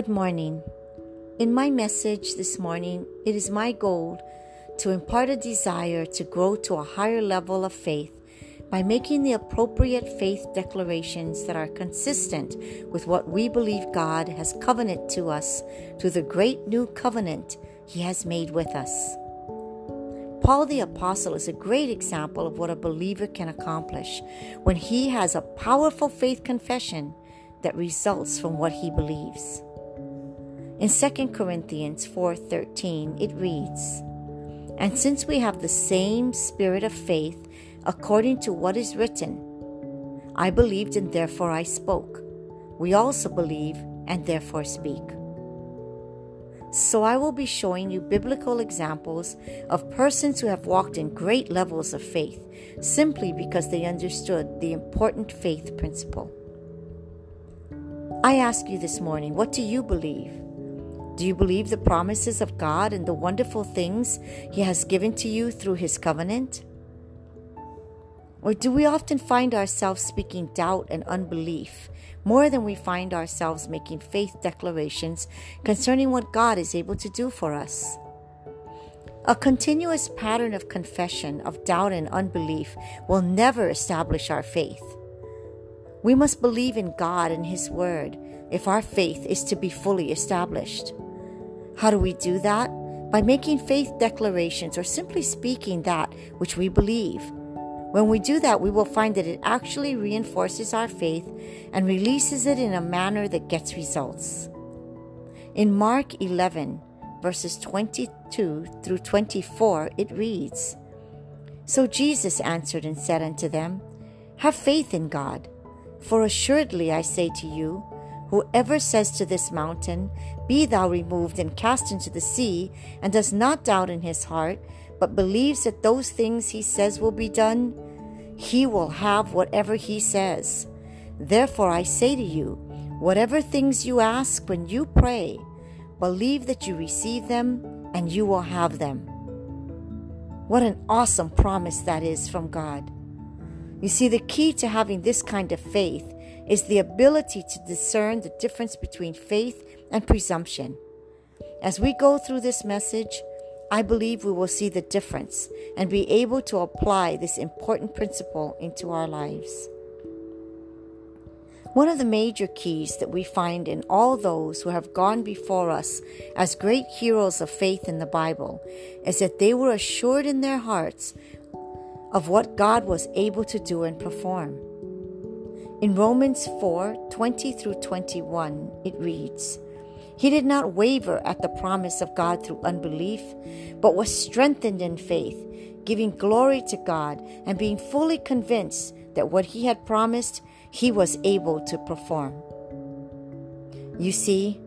Good morning. In my message this morning, it is my goal to impart a desire to grow to a higher level of faith by making the appropriate faith declarations that are consistent with what we believe God has covenanted to us through the great new covenant He has made with us. Paul the Apostle is a great example of what a believer can accomplish when he has a powerful faith confession that results from what he believes. In 2 Corinthians 4:13 it reads, "And since we have the same spirit of faith according to what is written, I believed and therefore I spoke. We also believe and therefore speak." So I will be showing you biblical examples of persons who have walked in great levels of faith simply because they understood the important faith principle. I ask you this morning, what do you believe? Do you believe the promises of God and the wonderful things He has given to you through His covenant? Or do we often find ourselves speaking doubt and unbelief more than we find ourselves making faith declarations concerning what God is able to do for us? A continuous pattern of confession of doubt and unbelief will never establish our faith. We must believe in God and His Word if our faith is to be fully established. How do we do that? By making faith declarations or simply speaking that which we believe. When we do that, we will find that it actually reinforces our faith and releases it in a manner that gets results. In Mark 11, verses 22 through 24, it reads So Jesus answered and said unto them, Have faith in God, for assuredly I say to you, Whoever says to this mountain, Be thou removed and cast into the sea, and does not doubt in his heart, but believes that those things he says will be done, he will have whatever he says. Therefore I say to you, whatever things you ask when you pray, believe that you receive them and you will have them. What an awesome promise that is from God. You see, the key to having this kind of faith is the ability to discern the difference between faith and presumption. As we go through this message, I believe we will see the difference and be able to apply this important principle into our lives. One of the major keys that we find in all those who have gone before us as great heroes of faith in the Bible is that they were assured in their hearts of what God was able to do and perform. In Romans 4 20 through 21, it reads, He did not waver at the promise of God through unbelief, but was strengthened in faith, giving glory to God and being fully convinced that what he had promised, he was able to perform. You see,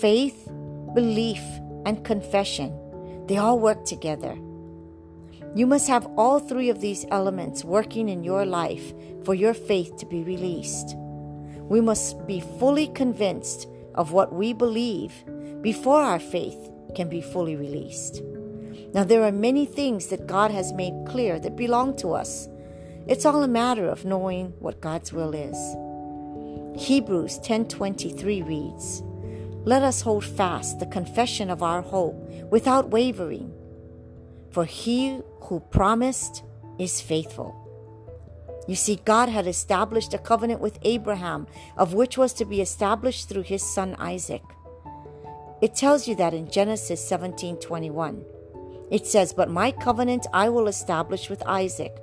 faith, belief, and confession, they all work together. You must have all three of these elements working in your life for your faith to be released. We must be fully convinced of what we believe before our faith can be fully released. Now, there are many things that God has made clear that belong to us. It's all a matter of knowing what God's will is. Hebrews 10:23 reads, "Let us hold fast the confession of our hope without wavering, for he who promised is faithful. You see, God had established a covenant with Abraham, of which was to be established through his son Isaac. It tells you that in Genesis 17:21. It says, "But my covenant I will establish with Isaac,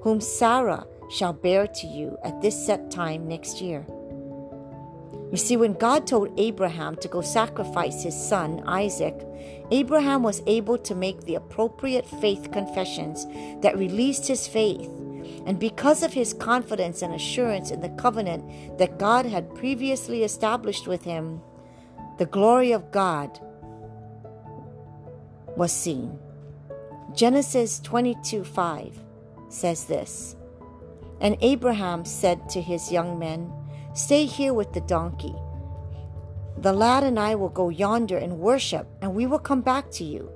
whom Sarah shall bear to you at this set time next year." You see, when God told Abraham to go sacrifice his son, Isaac, Abraham was able to make the appropriate faith confessions that released his faith. And because of his confidence and assurance in the covenant that God had previously established with him, the glory of God was seen. Genesis 22 5 says this And Abraham said to his young men, Stay here with the donkey. The lad and I will go yonder and worship, and we will come back to you.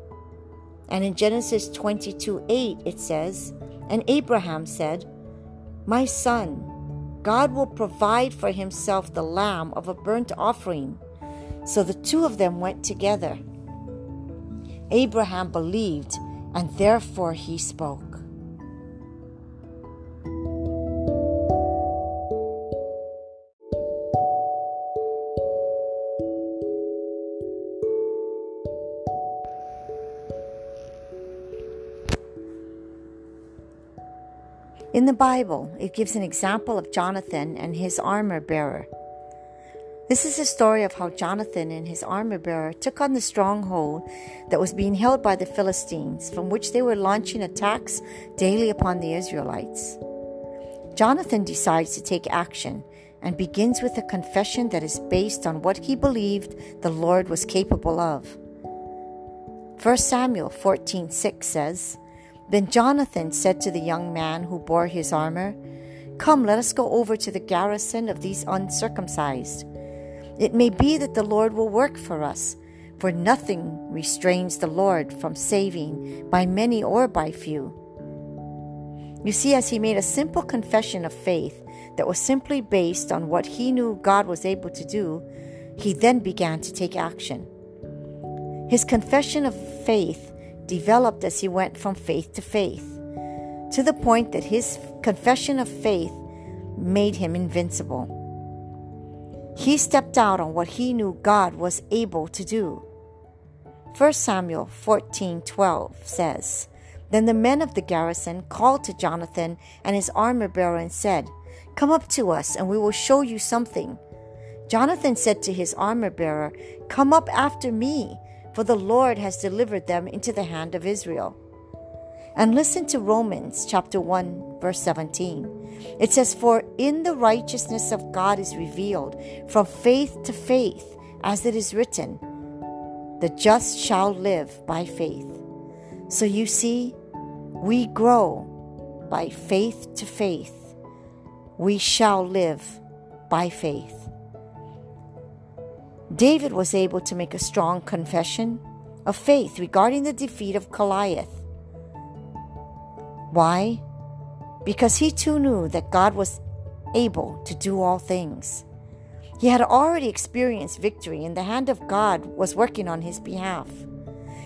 And in Genesis 22 8, it says, And Abraham said, My son, God will provide for himself the lamb of a burnt offering. So the two of them went together. Abraham believed, and therefore he spoke. In the Bible, it gives an example of Jonathan and his armor bearer. This is a story of how Jonathan and his armor bearer took on the stronghold that was being held by the Philistines, from which they were launching attacks daily upon the Israelites. Jonathan decides to take action and begins with a confession that is based on what he believed the Lord was capable of. 1 Samuel 14:6 says, then Jonathan said to the young man who bore his armor, Come, let us go over to the garrison of these uncircumcised. It may be that the Lord will work for us, for nothing restrains the Lord from saving by many or by few. You see, as he made a simple confession of faith that was simply based on what he knew God was able to do, he then began to take action. His confession of faith developed as he went from faith to faith, to the point that his confession of faith made him invincible. He stepped out on what he knew God was able to do. 1 Samuel 14:12 says, Then the men of the garrison called to Jonathan and his armor bearer and said, Come up to us, and we will show you something. Jonathan said to his armor bearer, Come up after me, for the Lord has delivered them into the hand of Israel. And listen to Romans chapter 1 verse 17. It says for in the righteousness of God is revealed from faith to faith as it is written the just shall live by faith. So you see we grow by faith to faith. We shall live by faith. David was able to make a strong confession of faith regarding the defeat of Goliath. Why? Because he too knew that God was able to do all things. He had already experienced victory, and the hand of God was working on his behalf.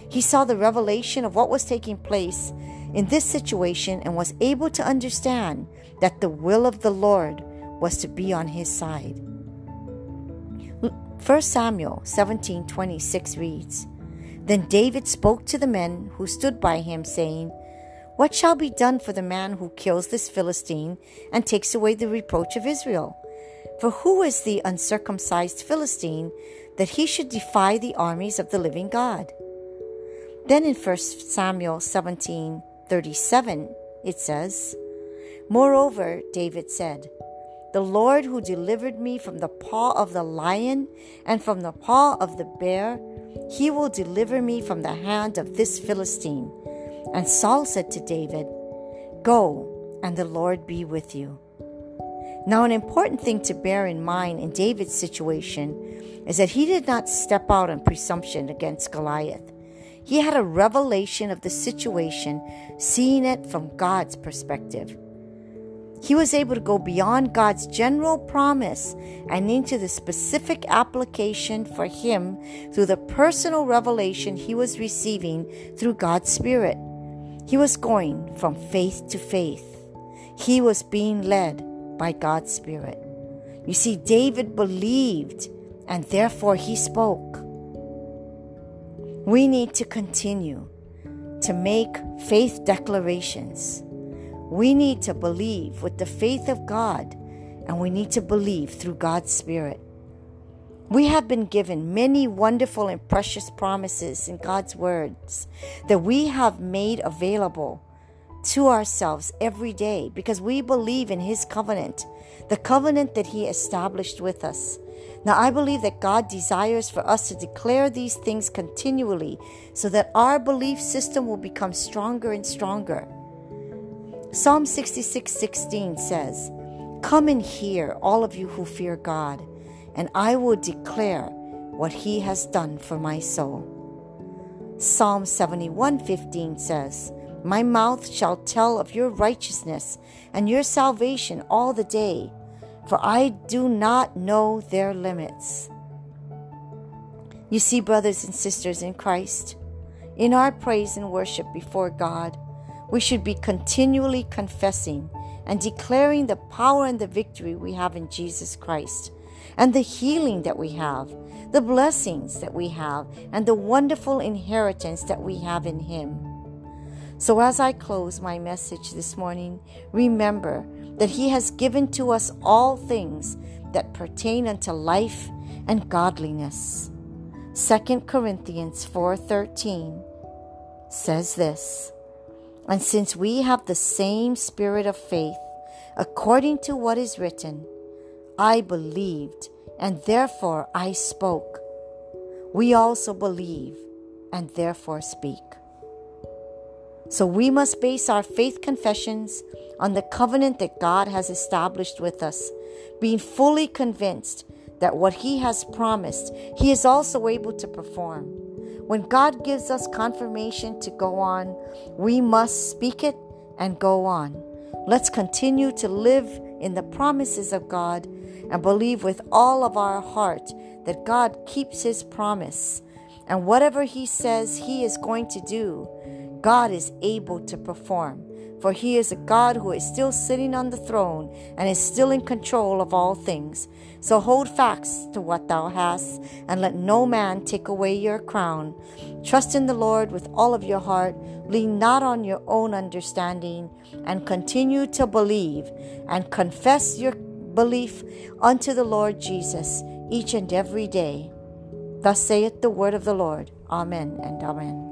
He saw the revelation of what was taking place in this situation and was able to understand that the will of the Lord was to be on his side. 1 Samuel 17:26 reads, Then David spoke to the men who stood by him, saying, What shall be done for the man who kills this Philistine and takes away the reproach of Israel? For who is the uncircumcised Philistine that he should defy the armies of the living God? Then in 1 Samuel 17:37 it says, Moreover, David said, the Lord who delivered me from the paw of the lion and from the paw of the bear, he will deliver me from the hand of this Philistine. And Saul said to David, Go, and the Lord be with you. Now, an important thing to bear in mind in David's situation is that he did not step out in presumption against Goliath. He had a revelation of the situation, seeing it from God's perspective. He was able to go beyond God's general promise and into the specific application for him through the personal revelation he was receiving through God's Spirit. He was going from faith to faith. He was being led by God's Spirit. You see, David believed and therefore he spoke. We need to continue to make faith declarations we need to believe with the faith of God, and we need to believe through God's Spirit. We have been given many wonderful and precious promises in God's words that we have made available to ourselves every day because we believe in His covenant, the covenant that He established with us. Now, I believe that God desires for us to declare these things continually so that our belief system will become stronger and stronger. Psalm 66:16 says, "Come and hear, all of you who fear God, and I will declare what he has done for my soul." Psalm 71:15 says, "My mouth shall tell of your righteousness and your salvation all the day, for I do not know their limits." You see, brothers and sisters in Christ, in our praise and worship before God, we should be continually confessing and declaring the power and the victory we have in Jesus Christ, and the healing that we have, the blessings that we have, and the wonderful inheritance that we have in Him. So, as I close my message this morning, remember that He has given to us all things that pertain unto life and godliness. 2 Corinthians 4:13 says this, and since we have the same spirit of faith, according to what is written, I believed, and therefore I spoke. We also believe, and therefore speak. So we must base our faith confessions on the covenant that God has established with us, being fully convinced that what He has promised, He is also able to perform. When God gives us confirmation to go on, we must speak it and go on. Let's continue to live in the promises of God and believe with all of our heart that God keeps His promise. And whatever He says He is going to do, God is able to perform for he is a God who is still sitting on the throne and is still in control of all things. So hold fast to what thou hast, and let no man take away your crown. Trust in the Lord with all of your heart, lean not on your own understanding, and continue to believe and confess your belief unto the Lord Jesus each and every day. Thus saith the word of the Lord. Amen and amen.